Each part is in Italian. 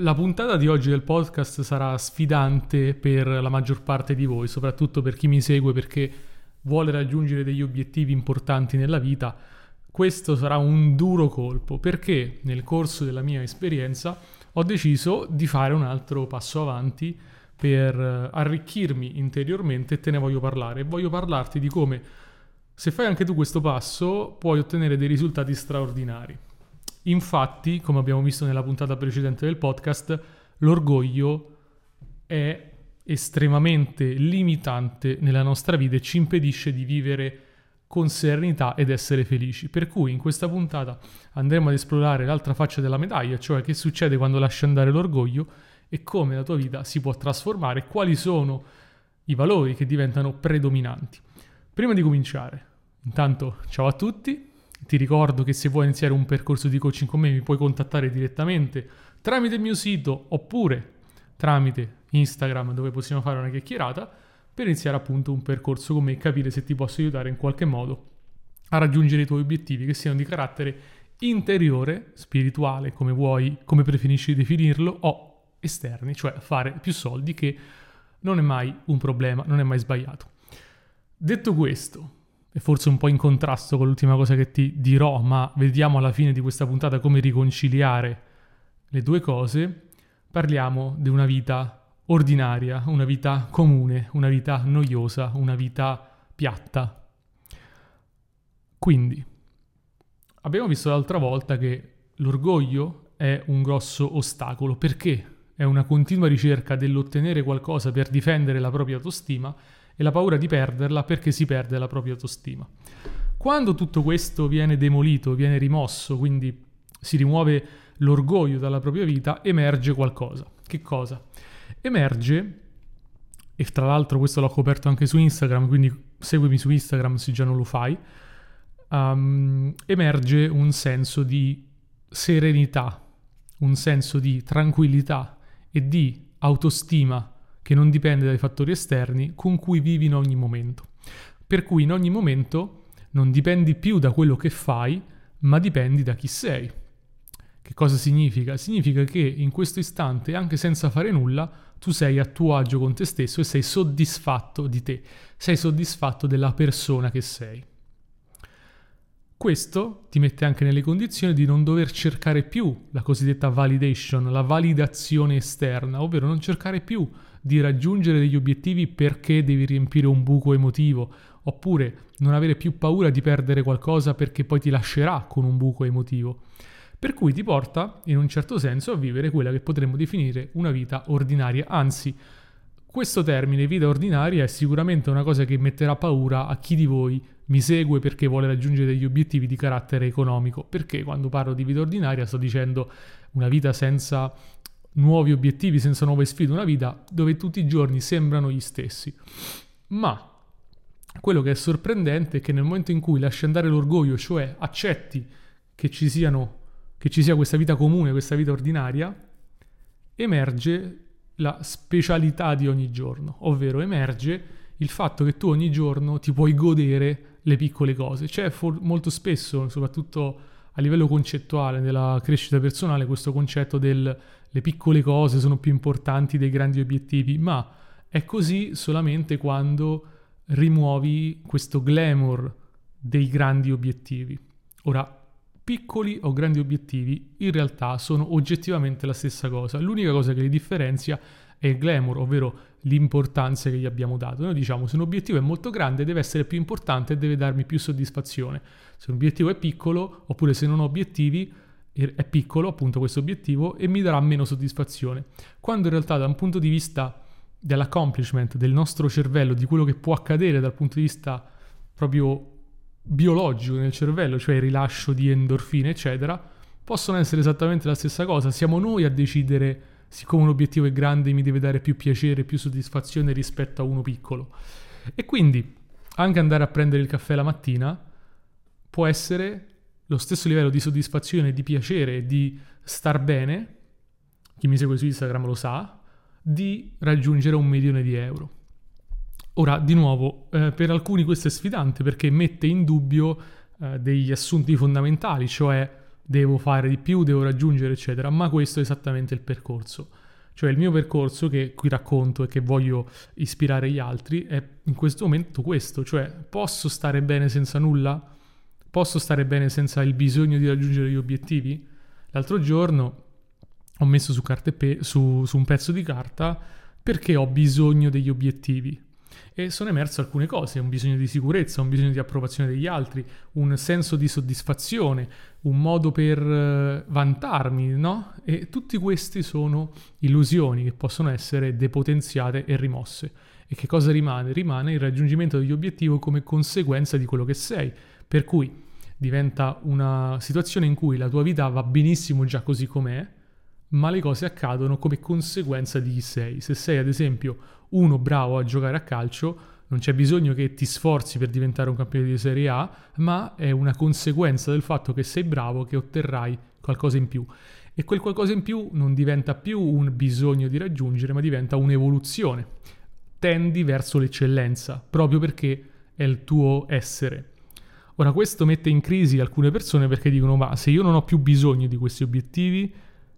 La puntata di oggi del podcast sarà sfidante per la maggior parte di voi, soprattutto per chi mi segue perché vuole raggiungere degli obiettivi importanti nella vita. Questo sarà un duro colpo perché nel corso della mia esperienza ho deciso di fare un altro passo avanti per eh, arricchirmi interiormente e te ne voglio parlare. Voglio parlarti di come se fai anche tu questo passo puoi ottenere dei risultati straordinari. Infatti, come abbiamo visto nella puntata precedente del podcast, l'orgoglio è estremamente limitante nella nostra vita e ci impedisce di vivere con serenità ed essere felici. Per cui in questa puntata andremo ad esplorare l'altra faccia della medaglia, cioè che succede quando lasci andare l'orgoglio e come la tua vita si può trasformare, quali sono i valori che diventano predominanti. Prima di cominciare, intanto ciao a tutti, ti ricordo che se vuoi iniziare un percorso di coaching con me mi puoi contattare direttamente tramite il mio sito oppure tramite Instagram dove possiamo fare una chiacchierata per iniziare appunto un percorso con me e capire se ti posso aiutare in qualche modo a raggiungere i tuoi obiettivi che siano di carattere interiore, spirituale, come vuoi, come preferisci definirlo, o esterni, cioè fare più soldi che non è mai un problema, non è mai sbagliato. Detto questo, e forse un po' in contrasto con l'ultima cosa che ti dirò, ma vediamo alla fine di questa puntata come riconciliare le due cose, parliamo di una vita ordinaria, una vita comune, una vita noiosa, una vita piatta. Quindi, abbiamo visto l'altra volta che l'orgoglio è un grosso ostacolo. Perché? È una continua ricerca dell'ottenere qualcosa per difendere la propria autostima e la paura di perderla perché si perde la propria autostima. Quando tutto questo viene demolito, viene rimosso, quindi si rimuove l'orgoglio dalla propria vita, emerge qualcosa. Che cosa? Emerge, e tra l'altro questo l'ho coperto anche su Instagram, quindi seguimi su Instagram se già non lo fai, um, emerge un senso di serenità, un senso di tranquillità e di autostima che non dipende dai fattori esterni con cui vivi in ogni momento. Per cui in ogni momento non dipendi più da quello che fai, ma dipendi da chi sei. Che cosa significa? Significa che in questo istante, anche senza fare nulla, tu sei a tuo agio con te stesso e sei soddisfatto di te, sei soddisfatto della persona che sei. Questo ti mette anche nelle condizioni di non dover cercare più la cosiddetta validation, la validazione esterna, ovvero non cercare più di raggiungere degli obiettivi perché devi riempire un buco emotivo, oppure non avere più paura di perdere qualcosa perché poi ti lascerà con un buco emotivo. Per cui ti porta, in un certo senso, a vivere quella che potremmo definire una vita ordinaria, anzi, questo termine vita ordinaria è sicuramente una cosa che metterà paura a chi di voi mi segue perché vuole raggiungere degli obiettivi di carattere economico, perché quando parlo di vita ordinaria sto dicendo una vita senza nuovi obiettivi, senza nuove sfide, una vita dove tutti i giorni sembrano gli stessi. Ma quello che è sorprendente è che nel momento in cui lasci andare l'orgoglio, cioè accetti che ci, siano, che ci sia questa vita comune, questa vita ordinaria, emerge la specialità di ogni giorno, ovvero emerge il fatto che tu ogni giorno ti puoi godere le piccole cose. C'è for- molto spesso, soprattutto a livello concettuale nella crescita personale, questo concetto del le piccole cose sono più importanti dei grandi obiettivi, ma è così solamente quando rimuovi questo glamour dei grandi obiettivi. Ora, piccoli o grandi obiettivi in realtà sono oggettivamente la stessa cosa. L'unica cosa che li differenzia è il glamour, ovvero l'importanza che gli abbiamo dato. Noi diciamo se un obiettivo è molto grande deve essere più importante e deve darmi più soddisfazione. Se un obiettivo è piccolo, oppure se non ho obiettivi, è piccolo appunto questo obiettivo e mi darà meno soddisfazione. Quando in realtà da un punto di vista dell'accomplishment del nostro cervello, di quello che può accadere dal punto di vista proprio biologico nel cervello, cioè il rilascio di endorfine, eccetera, possono essere esattamente la stessa cosa. Siamo noi a decidere, siccome un obiettivo è grande, mi deve dare più piacere, più soddisfazione rispetto a uno piccolo. E quindi anche andare a prendere il caffè la mattina può essere lo stesso livello di soddisfazione, di piacere di star bene, chi mi segue su Instagram lo sa, di raggiungere un milione di euro. Ora, di nuovo, eh, per alcuni questo è sfidante perché mette in dubbio eh, degli assunti fondamentali, cioè devo fare di più, devo raggiungere, eccetera, ma questo è esattamente il percorso. Cioè il mio percorso che qui racconto e che voglio ispirare gli altri è in questo momento questo, cioè posso stare bene senza nulla? Posso stare bene senza il bisogno di raggiungere gli obiettivi? L'altro giorno ho messo su, pe- su, su un pezzo di carta perché ho bisogno degli obiettivi e sono emerse alcune cose, un bisogno di sicurezza, un bisogno di approvazione degli altri, un senso di soddisfazione, un modo per eh, vantarmi, no? E tutti questi sono illusioni che possono essere depotenziate e rimosse. E che cosa rimane? Rimane il raggiungimento degli obiettivi come conseguenza di quello che sei, per cui diventa una situazione in cui la tua vita va benissimo già così com'è, ma le cose accadono come conseguenza di chi sei. Se sei ad esempio uno bravo a giocare a calcio, non c'è bisogno che ti sforzi per diventare un campione di Serie A, ma è una conseguenza del fatto che sei bravo che otterrai qualcosa in più. E quel qualcosa in più non diventa più un bisogno di raggiungere, ma diventa un'evoluzione. Tendi verso l'eccellenza, proprio perché è il tuo essere. Ora questo mette in crisi alcune persone perché dicono ma se io non ho più bisogno di questi obiettivi,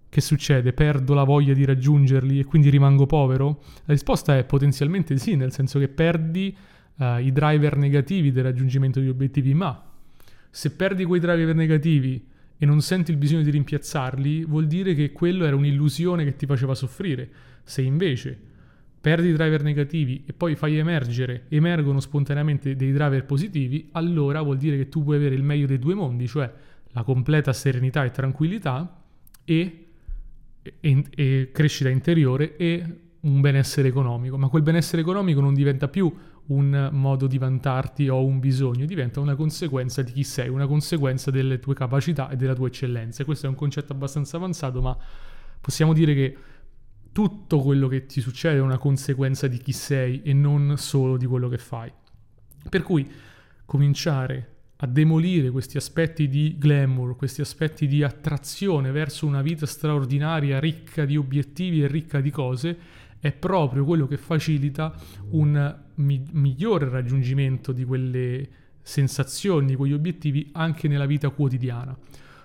che succede? Perdo la voglia di raggiungerli e quindi rimango povero? La risposta è potenzialmente sì, nel senso che perdi uh, i driver negativi del raggiungimento degli obiettivi, ma se perdi quei driver negativi e non senti il bisogno di rimpiazzarli, vuol dire che quello era un'illusione che ti faceva soffrire. Se invece perdi i driver negativi e poi fai emergere, emergono spontaneamente dei driver positivi, allora vuol dire che tu puoi avere il meglio dei due mondi, cioè la completa serenità e tranquillità e e, e crescita interiore e un benessere economico, ma quel benessere economico non diventa più un modo di vantarti o un bisogno, diventa una conseguenza di chi sei, una conseguenza delle tue capacità e della tua eccellenza. Questo è un concetto abbastanza avanzato, ma possiamo dire che tutto quello che ti succede è una conseguenza di chi sei e non solo di quello che fai. Per cui cominciare a demolire questi aspetti di glamour, questi aspetti di attrazione verso una vita straordinaria, ricca di obiettivi e ricca di cose, è proprio quello che facilita un mi- migliore raggiungimento di quelle sensazioni, di quegli obiettivi anche nella vita quotidiana.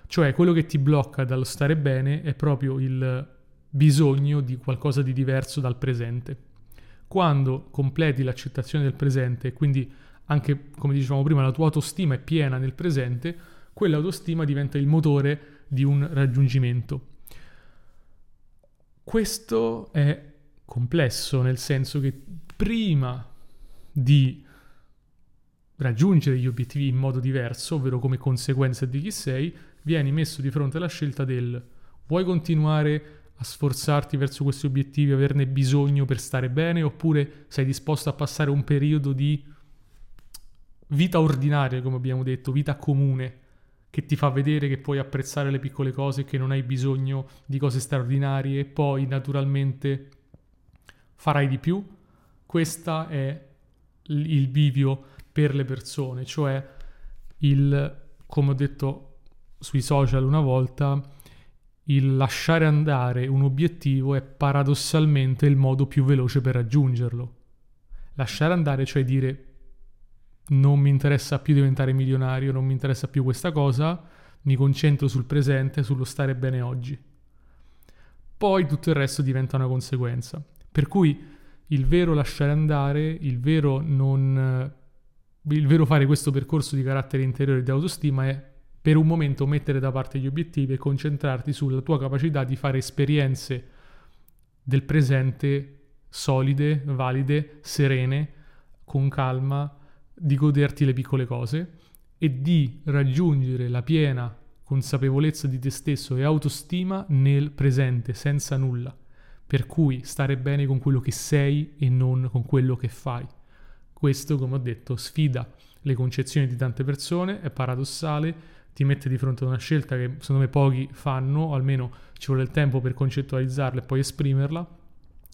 Cioè quello che ti blocca dallo stare bene è proprio il bisogno di qualcosa di diverso dal presente. Quando completi l'accettazione del presente e quindi anche come dicevamo prima, la tua autostima è piena nel presente, quell'autostima diventa il motore di un raggiungimento. Questo è complesso nel senso che prima di raggiungere gli obiettivi in modo diverso, ovvero come conseguenza di chi sei, vieni messo di fronte alla scelta del vuoi continuare a sforzarti verso questi obiettivi, averne bisogno per stare bene, oppure sei disposto a passare un periodo di vita ordinaria, come abbiamo detto, vita comune, che ti fa vedere che puoi apprezzare le piccole cose che non hai bisogno di cose straordinarie e poi naturalmente farai di più. Questo è il bivio per le persone, cioè il, come ho detto sui social una volta, il lasciare andare un obiettivo è paradossalmente il modo più veloce per raggiungerlo. Lasciare andare, cioè dire non mi interessa più diventare milionario, non mi interessa più questa cosa, mi concentro sul presente, sullo stare bene oggi. Poi tutto il resto diventa una conseguenza. Per cui il vero lasciare andare, il vero non il vero fare questo percorso di carattere interiore e di autostima è per un momento mettere da parte gli obiettivi e concentrarti sulla tua capacità di fare esperienze del presente solide, valide, serene, con calma, di goderti le piccole cose e di raggiungere la piena consapevolezza di te stesso e autostima nel presente, senza nulla. Per cui stare bene con quello che sei e non con quello che fai. Questo, come ho detto, sfida le concezioni di tante persone, è paradossale, ti mette di fronte a una scelta che secondo me pochi fanno, o almeno ci vuole il tempo per concettualizzarla e poi esprimerla,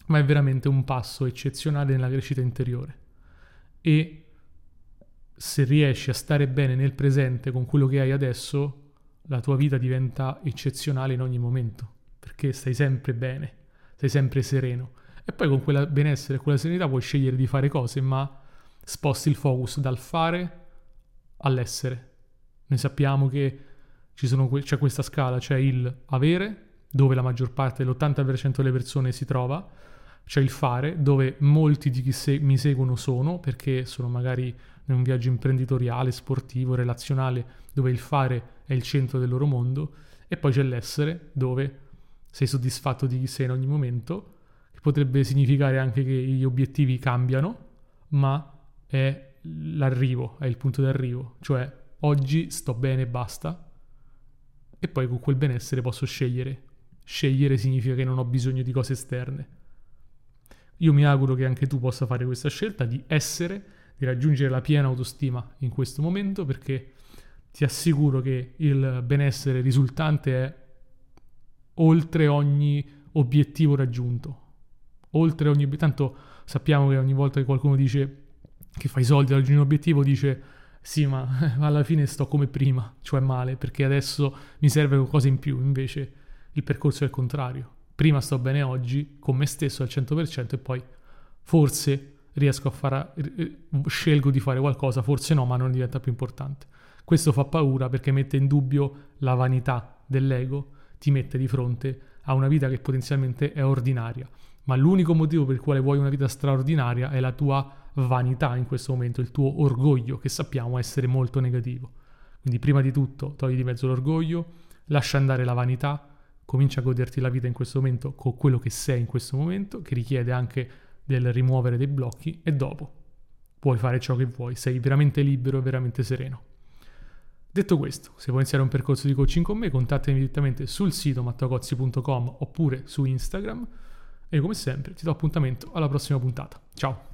ma è veramente un passo eccezionale nella crescita interiore. E se riesci a stare bene nel presente con quello che hai adesso, la tua vita diventa eccezionale in ogni momento, perché stai sempre bene, stai sempre sereno. E poi con quella benessere e quella serenità puoi scegliere di fare cose, ma sposti il focus dal fare all'essere. Noi sappiamo che sono, c'è questa scala, c'è il avere, dove la maggior parte, l'80% delle persone si trova, c'è il fare, dove molti di chi se- mi seguono sono, perché sono magari in un viaggio imprenditoriale, sportivo, relazionale, dove il fare è il centro del loro mondo, e poi c'è l'essere, dove sei soddisfatto di chi sei in ogni momento, che potrebbe significare anche che gli obiettivi cambiano, ma è l'arrivo, è il punto d'arrivo, cioè oggi sto bene e basta, e poi con quel benessere posso scegliere. Scegliere significa che non ho bisogno di cose esterne. Io mi auguro che anche tu possa fare questa scelta di essere, di raggiungere la piena autostima in questo momento, perché ti assicuro che il benessere risultante è oltre ogni obiettivo raggiunto. Oltre ogni. Tanto sappiamo che ogni volta che qualcuno dice che fa i soldi raggiunge un obiettivo, dice sì, ma alla fine sto come prima, cioè male, perché adesso mi serve qualcosa in più. Invece il percorso è il contrario. Prima sto bene oggi con me stesso al 100% e poi forse riesco a fare, scelgo di fare qualcosa, forse no, ma non diventa più importante. Questo fa paura perché mette in dubbio la vanità dell'ego, ti mette di fronte a una vita che potenzialmente è ordinaria. Ma l'unico motivo per il quale vuoi una vita straordinaria è la tua vanità in questo momento, il tuo orgoglio, che sappiamo essere molto negativo. Quindi prima di tutto togli di mezzo l'orgoglio, lascia andare la vanità, comincia a goderti la vita in questo momento con quello che sei in questo momento, che richiede anche del rimuovere dei blocchi e dopo puoi fare ciò che vuoi, sei veramente libero e veramente sereno. Detto questo, se vuoi iniziare un percorso di coaching con me, contattami direttamente sul sito mattocozzi.com oppure su Instagram e come sempre ti do appuntamento alla prossima puntata. Ciao!